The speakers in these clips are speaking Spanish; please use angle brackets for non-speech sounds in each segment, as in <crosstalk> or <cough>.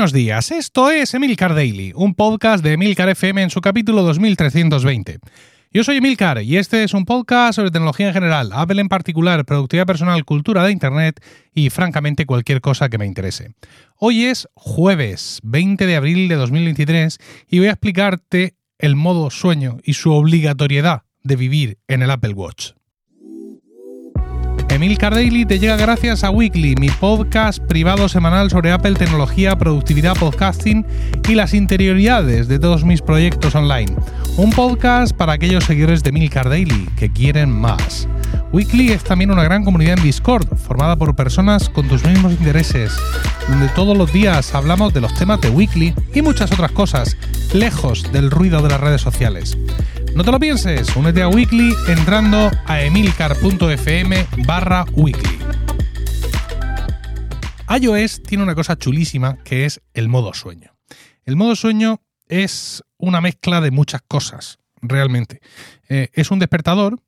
Buenos días, esto es Emilcar Daily, un podcast de Emilcar FM en su capítulo 2320. Yo soy Emilcar y este es un podcast sobre tecnología en general, Apple en particular, productividad personal, cultura de Internet y francamente cualquier cosa que me interese. Hoy es jueves 20 de abril de 2023 y voy a explicarte el modo sueño y su obligatoriedad de vivir en el Apple Watch. Emil Daily te llega gracias a Weekly, mi podcast privado semanal sobre Apple, tecnología, productividad, podcasting y las interioridades de todos mis proyectos online. Un podcast para aquellos seguidores de Emil Daily que quieren más. Weekly es también una gran comunidad en Discord, formada por personas con tus mismos intereses, donde todos los días hablamos de los temas de Weekly y muchas otras cosas, lejos del ruido de las redes sociales. No te lo pienses, únete a Weekly entrando a emilcar.fm barra weekly. iOS tiene una cosa chulísima que es el modo sueño. El modo sueño es una mezcla de muchas cosas, realmente. Eh, es un despertador,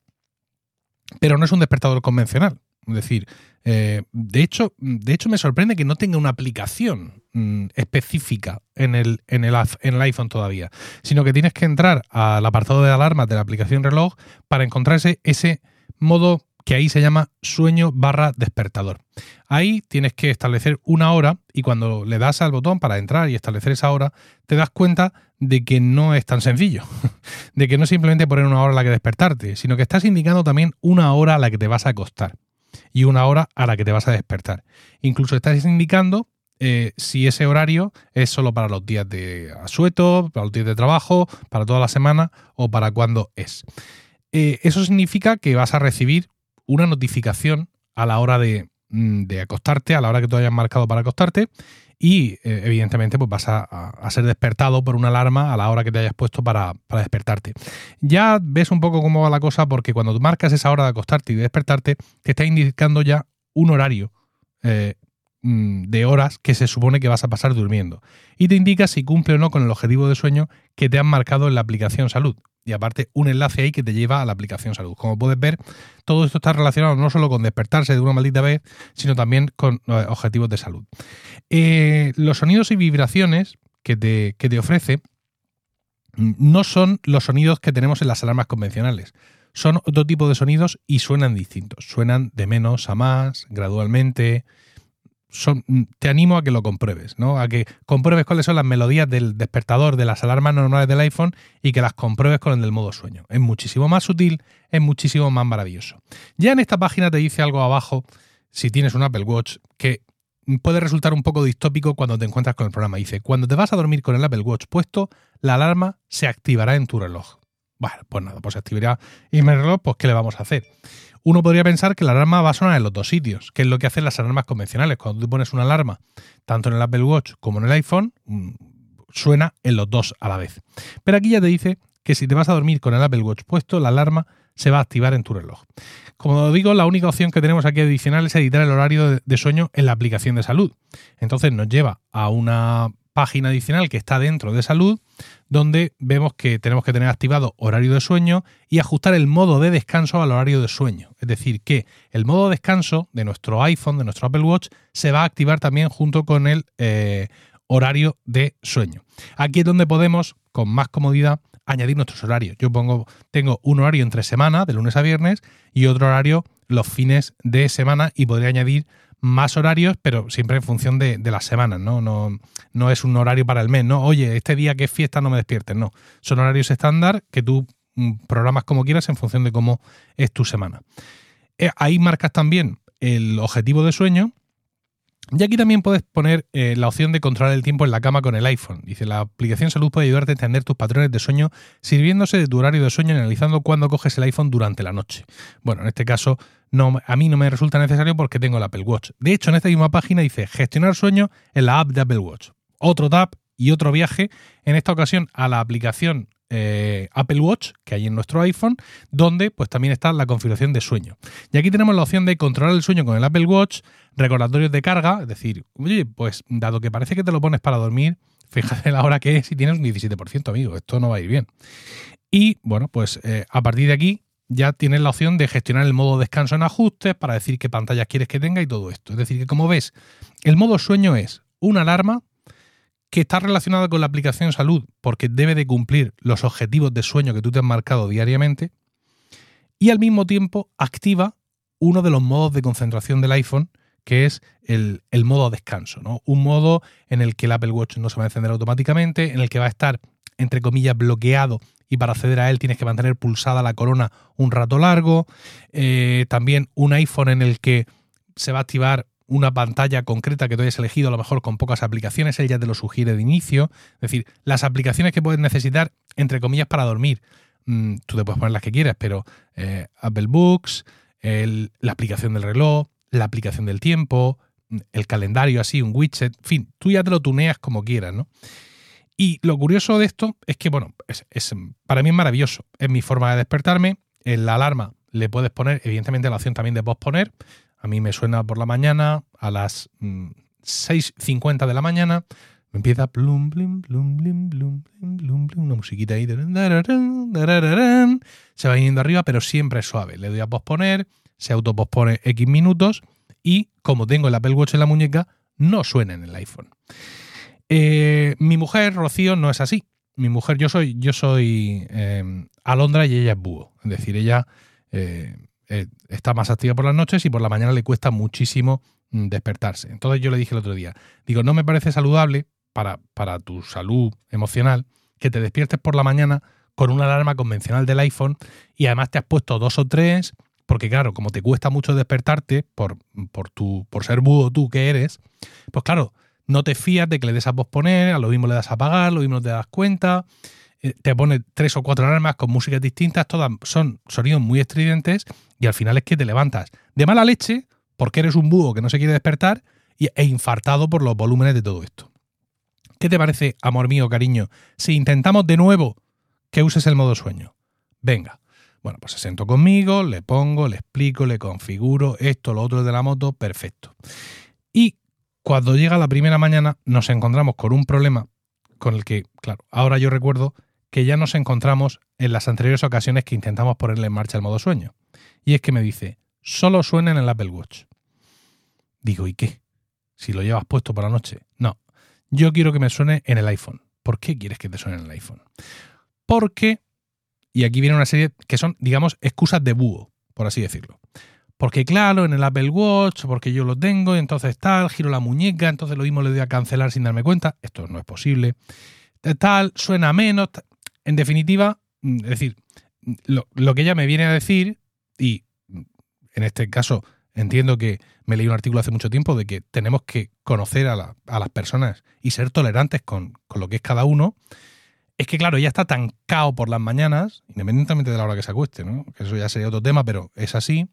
pero no es un despertador convencional. Es decir, eh, de, hecho, de hecho, me sorprende que no tenga una aplicación mm, específica en el, en, el, en el iPhone todavía, sino que tienes que entrar al apartado de alarmas de la aplicación reloj para encontrarse ese modo que ahí se llama sueño barra despertador. Ahí tienes que establecer una hora y cuando le das al botón para entrar y establecer esa hora, te das cuenta de que no es tan sencillo, <laughs> de que no es simplemente poner una hora a la que despertarte, sino que estás indicando también una hora a la que te vas a acostar y una hora a la que te vas a despertar. Incluso estás indicando eh, si ese horario es solo para los días de asueto, para los días de trabajo, para toda la semana o para cuándo es. Eh, eso significa que vas a recibir una notificación a la hora de, de acostarte, a la hora que tú hayas marcado para acostarte, y eh, evidentemente pues vas a, ser despertado por una alarma a la hora que te hayas puesto para, despertarte. Ya ves un poco cómo va la cosa porque cuando marcas esa hora de acostarte y de despertarte, te está indicando ya un horario eh, mm, de horas que se supone que vas a pasar durmiendo. Y te indica si cumple o no con el objetivo de sueño que te han marcado en la aplicación salud y aparte un enlace ahí que te lleva a la aplicación salud. Como puedes ver, todo esto está relacionado no solo con despertarse de una maldita vez, sino también con eh, objetivos de salud. Eh, los sonidos y vibraciones que te, que te ofrece no son los sonidos que tenemos en las alarmas convencionales. Son otro tipo de sonidos y suenan distintos. Suenan de menos a más, gradualmente, Mm, te animo a que lo compruebes, ¿no? A que compruebes cuáles son las melodías del despertador de las alarmas normales del iPhone y que las compruebes con el del modo sueño. Es muchísimo más sutil, es muchísimo más maravilloso. Ya en esta página te dice algo abajo, si tienes un Apple Watch, que puede resultar un poco distópico cuando te encuentras con el programa. Dice, cuando te vas a dormir con el Apple Watch puesto, la alarma se activará en tu reloj. Bueno, pues nada, pues en mi reloj, pues ¿qué le vamos a hacer? Uno podría pensar que la alarma va a sonar en los dos sitios, que es lo que hacen las alarmas convencionales. Cuando tú pones una alarma, tanto en el Apple Watch como en el iPhone, mm, suena en los dos a la vez. Pero aquí ya te dice que si te vas a dormir con el Apple Watch puesto, la alarma se va a activar en tu reloj. Como digo, la única opción que tenemos aquí adicional es editar el horario de sueño en la aplicación de salud. Entonces nos lleva a una página adicional que está dentro de salud, donde vemos que tenemos que tener activado horario de sueño y ajustar el modo de descanso al horario de sueño. Es decir, que el modo de descanso de nuestro iPhone, de nuestro Apple Watch, se va a activar también junto con el eh, horario de sueño. Aquí es donde podemos, con más comodidad, añadir nuestros horarios. Yo pongo, tengo un horario entre semana, de lunes a viernes, y otro horario los fines de semana, y podría añadir más horarios, pero siempre en función de, las semanas, ¿no? ¿no? No es un horario para el mes, ¿no? Oye, este día que es fiesta no me despiertes, no. Son horarios estándar que tú mm, programas como quieras en función de cómo es tu semana. Eh, ahí marcas también el objetivo de sueño y aquí también puedes poner eh, la opción de controlar el tiempo en la cama con el iPhone. Dice, la aplicación Salud puede ayudarte a entender tus patrones de sueño sirviéndose de tu horario de sueño y analizando cuándo coges el iPhone durante la noche. Bueno, en este caso no, a mí no me resulta necesario porque tengo el Apple Watch. De hecho, en esta misma página dice gestionar sueño en la app de Apple Watch. Otro tap y otro viaje, en esta ocasión a la aplicación eh, Apple Watch que hay en nuestro iPhone, donde pues también está la configuración de sueño. Y aquí tenemos la opción de controlar el sueño con el Apple Watch, recordatorios de carga, es decir, oye, pues dado que parece que te lo pones para dormir, <laughs> fíjate la hora que es y tienes un 17%, amigo, esto no va a ir bien. Y bueno, pues eh, a partir de aquí ya tienes la opción de gestionar el modo descanso en ajustes para decir qué pantallas quieres que tenga y todo esto. Es decir, que como ves, el modo sueño es una alarma que está relacionada con la aplicación salud porque debe de cumplir los objetivos de sueño que tú te has marcado diariamente y al mismo tiempo activa uno de los modos de concentración del iPhone que es el, modo descanso, ¿no? Un modo en el que el Apple Watch no se va a encender automáticamente, en el que va a estar, entre comillas, bloqueado y para acceder a él tienes que mantener pulsada la corona un rato largo. Eh, también un iPhone en el que se va a activar una pantalla concreta que tú hayas elegido, a lo mejor con pocas aplicaciones, él ya te lo sugiere de inicio. Es decir, las aplicaciones que puedes necesitar, entre comillas, para dormir. Mm, tú te puedes poner las que quieras, pero eh, Apple Books, la aplicación del reloj, la aplicación del tiempo, el calendario así, un widget, en fin, tú ya te lo tuneas como quieras, ¿no? Y lo curioso de esto es que, bueno, es, para mí es maravilloso. Es mi forma de despertarme. En la alarma le puedes poner, evidentemente, la opción también de posponer. A mí me suena por la mañana a las 6.50 mm, de la mañana. Empieza plum, plum, plum, plum, plum, plum, plum, una musiquita ahí. Se va yendo arriba, pero siempre es suave. Le doy a posponer, se autopospone X minutos y como tengo el Apple Watch en la muñeca, no suena en el iPhone. Eh, mi mujer, Rocío, no es así. Mi mujer, yo soy, yo soy eh, alondra y ella es búho. Es decir, ella eh, eh, está más activa por las noches y por la mañana le cuesta muchísimo mm, despertarse. Entonces yo le dije el otro día, digo, no me parece saludable para, para tu salud emocional que te despiertes por la mañana con una alarma convencional del iPhone y además te has puesto dos o tres, porque claro, como te cuesta mucho despertarte por, por, tu, por ser búho tú que eres, pues claro, no te fías de que le des a posponer, a lo mismo le das a apagar, lo mismo te das cuenta. Eh, te pone tres o cuatro alarmas con músicas distintas, todas son sonidos muy estridentes y al final es que te levantas de mala leche porque eres un búho que no se quiere despertar e infartado por los volúmenes de todo esto. ¿Qué te parece, amor mío, cariño, si intentamos de nuevo que uses el modo sueño? Venga. Bueno, pues se sentó conmigo, le pongo, le explico, le configuro esto, lo otro de la moto, perfecto. Y cuando llega la primera mañana nos encontramos con un problema con el que, claro, ahora yo recuerdo que ya nos encontramos en las anteriores ocasiones que intentamos ponerle en marcha el modo sueño. Y es que me dice, solo suena en el Apple Watch. Digo, ¿y qué? Si lo llevas puesto por la noche. No, yo quiero que me suene en el iPhone. ¿Por qué quieres que te suene en el iPhone? Porque, y aquí viene una serie que son, digamos, excusas de búho, por así decirlo. Porque claro, en el Apple Watch, porque yo lo tengo, y entonces tal, giro la muñeca, entonces lo mismo le doy a cancelar sin darme cuenta. Esto no es posible. Tal, suena menos. En definitiva, mm, es decir, lo, que ella me viene a decir, y en este caso entiendo que me leí un artículo hace mucho tiempo de que tenemos que conocer a, las personas y ser tolerantes con, lo que es cada uno, es que claro, ella está tan cao por las mañanas, independientemente de la hora que se acueste, ¿no? que eso ya sería otro tema, pero es así,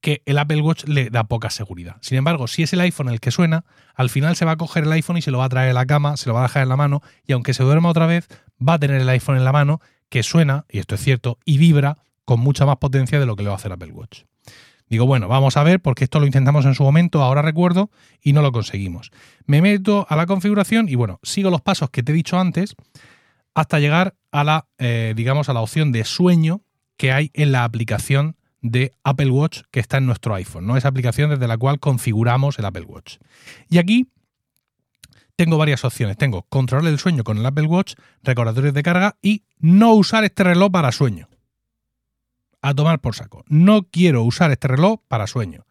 que el Apple Watch le da poca seguridad. Sin embargo, si es el iPhone el que suena, al final se va a coger el iPhone y se lo va a traer a la cama, se lo va a dejar en la mano, y aunque se duerma otra vez, va a tener el iPhone en la mano que suena, y esto es cierto, y vibra con mucha más potencia de lo que le va a hacer Apple Watch. Digo, bueno, vamos a ver, porque esto lo intentamos en su momento, ahora recuerdo, y no lo conseguimos. Me meto a la configuración y bueno, sigo los pasos que te he dicho antes hasta llegar a la, eh, digamos, a la opción de sueño que hay en la aplicación de Apple Watch que está en nuestro iPhone, ¿no? Esa aplicación desde la cual configuramos el Apple Watch. Y aquí tengo varias opciones. Tengo controlar el sueño con el Apple Watch, recordatorios de carga y no usar este reloj para sueño. A tomar por saco. No quiero usar este reloj para sueño.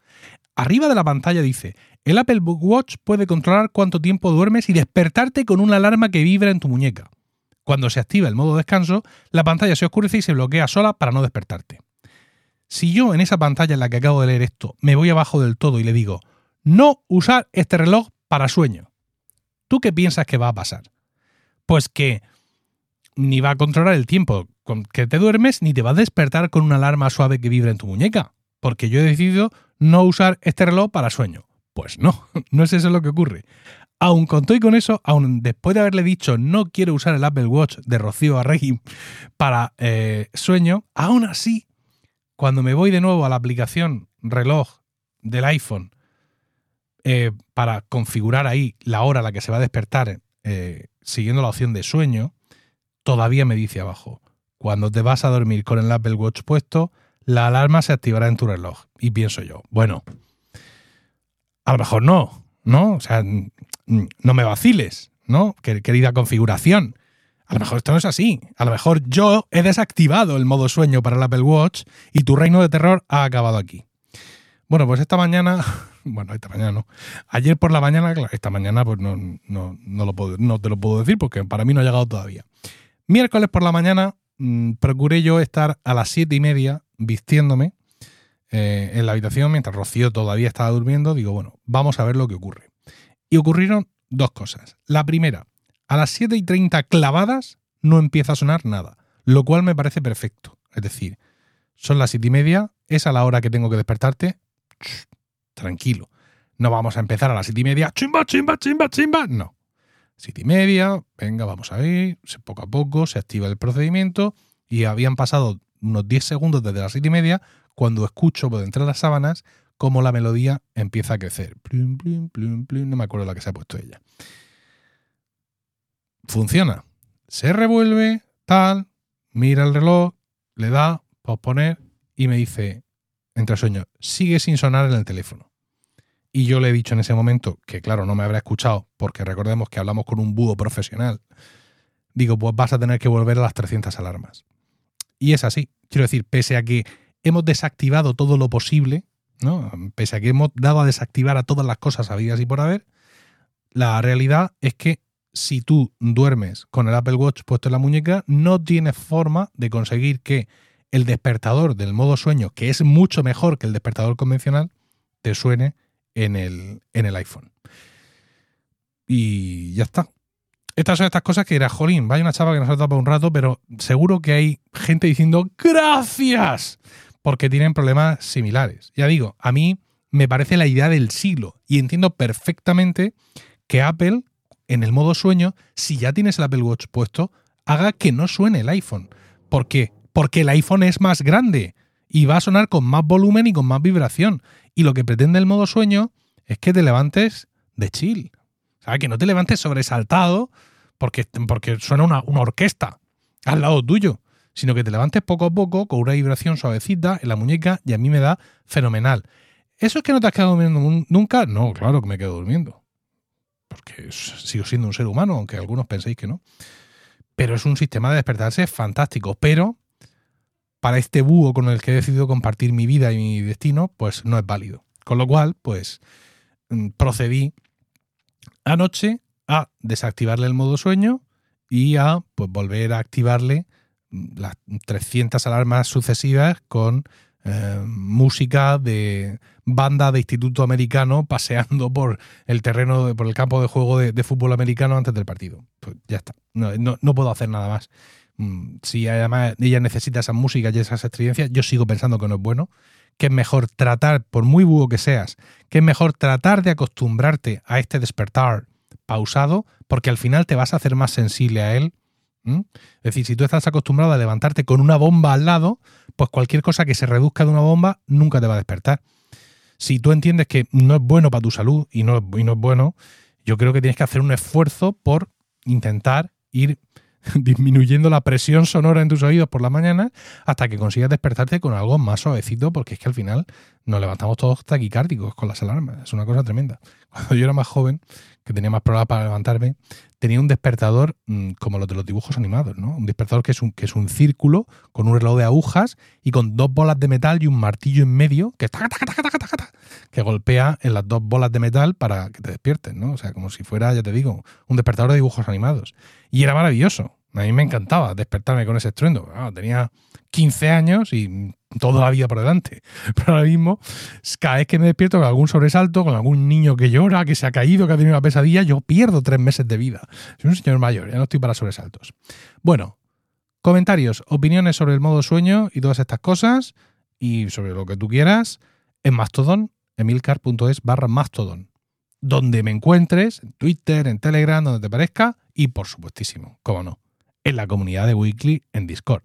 Arriba de la pantalla dice, el Apple Watch puede controlar cuánto tiempo duermes y despertarte con una alarma que vibra en tu muñeca. Cuando se activa el modo descanso, la pantalla se oscurece y se bloquea sola para no despertarte. Si yo en esa pantalla en la que acabo de leer esto me voy abajo del todo y le digo, no usar este reloj para sueño, ¿Tú qué piensas que va a pasar? Pues que ni va a controlar el tiempo que te duermes, ni te va a despertar con una alarma suave que vibra en tu muñeca, porque yo he decidido no usar este reloj para sueño. Pues no, <laughs> no es eso lo que ocurre. Aun con con eso, aun después de haberle dicho no quiero usar el Apple Watch de Rocío Arregui para eh, sueño, aún así, cuando me voy de nuevo a la aplicación reloj del iPhone eh, para configurar ahí la hora a la que se va a despertar eh, siguiendo la opción de sueño, todavía me dice abajo, cuando te vas a dormir con el Apple Watch puesto, la alarma se activará en tu reloj. Y pienso yo, bueno, a lo mejor no, ¿no? O sea, no me vaciles. ¿no? Querida configuración. A lo mejor esto no es así. A lo mejor yo he desactivado el modo sueño para el Apple Watch y tu reino de terror ha acabado aquí. Bueno, pues esta mañana, <laughs> bueno, esta mañana no. Ayer por la mañana, esta mañana pues no, no, no, lo puedo, no te lo puedo decir porque para mí no ha llegado todavía. Miércoles por la mañana mmm, procuré yo estar a las siete y media vistiéndome eh, en la habitación mientras Rocío todavía estaba durmiendo. Digo, bueno, vamos a ver lo que ocurre. Y ocurrieron dos cosas. La primera, a las 7 y 30 clavadas no empieza a sonar nada, lo cual me parece perfecto. Es decir, son las 7 y media, es a la hora que tengo que despertarte. tranquilo. No vamos a empezar a las 7 y media. Chimba, chimba, chimba, chimba. No. 7 y media, venga, vamos a ir. Poco a poco se activa el procedimiento y habían pasado unos 10 segundos desde las 7 y media cuando escucho por entre las sábanas cómo la melodía empieza a crecer. Plum, plum, plum, no me acuerdo la que se ha puesto ella funciona. Se revuelve, tal, mira el reloj, le da, posponer y me dice, entre sueños, sigue sin sonar en el teléfono. Y yo le he dicho en ese momento, que claro, no me habrá escuchado, porque recordemos que hablamos con un búho profesional. Digo, pues vas a tener que volver a las 300 alarmas. Y es así. Quiero decir, pese a que hemos desactivado todo lo posible, ¿no? Pese a que hemos dado a desactivar a todas las cosas habidas y por haber, la realidad es que si tú duermes con el Apple Watch puesto en la muñeca, no tienes forma de conseguir que el despertador del modo sueño, que es mucho mejor que el despertador convencional, te suene en el, en el iPhone. Y ya está. Estas son estas cosas que era, jolín, vaya una chava que nos ha dado para un rato, pero seguro que hay gente diciendo gracias porque tienen problemas similares. Ya digo, a mí me parece la idea del siglo y entiendo perfectamente que Apple en el modo sueño, si ya tienes el Apple Watch puesto, haga que no suene el iPhone. ¿Por qué? Porque el iPhone es más grande y va a sonar con más volumen y con más vibración. Y lo que pretende el modo sueño es que te levantes de chill. O sea, que no te levantes sobresaltado porque, porque suena una, una orquesta al lado tuyo, sino que te levantes poco a poco con una vibración suavecita en la muñeca y a mí me da fenomenal. ¿Eso es que no te has quedado durmiendo nunca? No, claro que me quedo durmiendo porque sigo siendo un ser humano, aunque algunos penséis que no. Pero es un sistema de despertarse fantástico. Pero para este búho con el que he decidido compartir mi vida y mi destino, pues no es válido. Con lo cual, pues mm, procedí anoche a desactivarle el modo sueño y a pues, volver a activarle mm, las 300 alarmas sucesivas con eh, música de banda de instituto americano paseando por el terreno, por el campo de juego de, fútbol americano antes del partido. Pues ya está, no, puedo hacer nada más. Mm, si además ella necesita esa música y esas experiencias, yo sigo pensando que no es bueno, que es mejor tratar, por muy búho que seas, que es mejor tratar de acostumbrarte a este despertar pausado, porque al final te vas a hacer más sensible a él. Es decir, si tú estás acostumbrado a levantarte con una bomba al lado, pues cualquier cosa que se reduzca de una bomba nunca te va a despertar. Si tú entiendes que no es bueno para tu salud y no, y no es bueno, yo creo que tienes que hacer un esfuerzo por intentar ir <laughs> disminuyendo la presión sonora en tus oídos por la mañana hasta que consigas despertarte con algo más suavecito, porque es que al final nos levantamos todos taquicárdicos con las alarmas. Es una cosa tremenda. Cuando yo era más joven, que tenía más problemas para levantarme, tenía un despertador mm, como los de los dibujos animados, ¿no? Un despertador que es un, que es un círculo con un reloj de agujas y con dos bolas de metal y un martillo en medio que, que golpea en las dos bolas de metal para que te despiertes, ¿no? O sea, como si fuera, ya te digo, un despertador de dibujos animados. Y era maravilloso. A mí me encantaba despertarme con ese estruendo. tenía 15 años y toda la vida por delante. <laughs> Pero ahora mismo, cada vez que me despierto con algún sobresalto, con algún niño que llora, que se ha caído, que ha tenido una pesadilla, yo pierdo tres meses de vida. Soy un señor mayor, ya no estoy para sobresaltos. Bueno, comentarios, opiniones sobre el modo sueño y todas estas cosas, y sobre lo que tú quieras, en Mastodon, emilcar.es barra Mastodon. Donde me encuentres, en Twitter, en Telegram, donde te parezca, y por supuestísimo, cómo no en la comunidad de Weekly en Discord.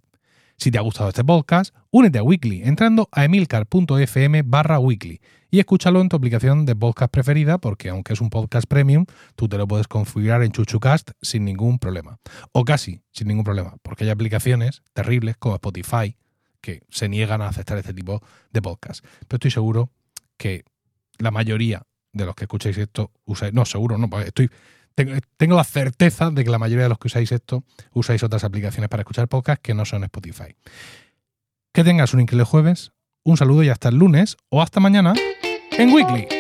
Si te ha gustado este podcast, únete a Weekly entrando a emilcar.fm barra weekly y escúchalo en tu aplicación de podcast preferida porque aunque es un podcast premium, tú te lo puedes configurar en ChuchuCast sin ningún problema. O casi sin ningún problema, porque hay aplicaciones terribles como Spotify que se niegan a aceptar este tipo de podcast. Pero estoy seguro que la mayoría de los que escucháis esto usáis... No, seguro no, estoy tengo la certeza de que la mayoría de los que usáis esto usáis otras aplicaciones para escuchar podcast que no son Spotify. Que tengas un increíble jueves, un saludo y hasta el lunes o hasta mañana en Weekly.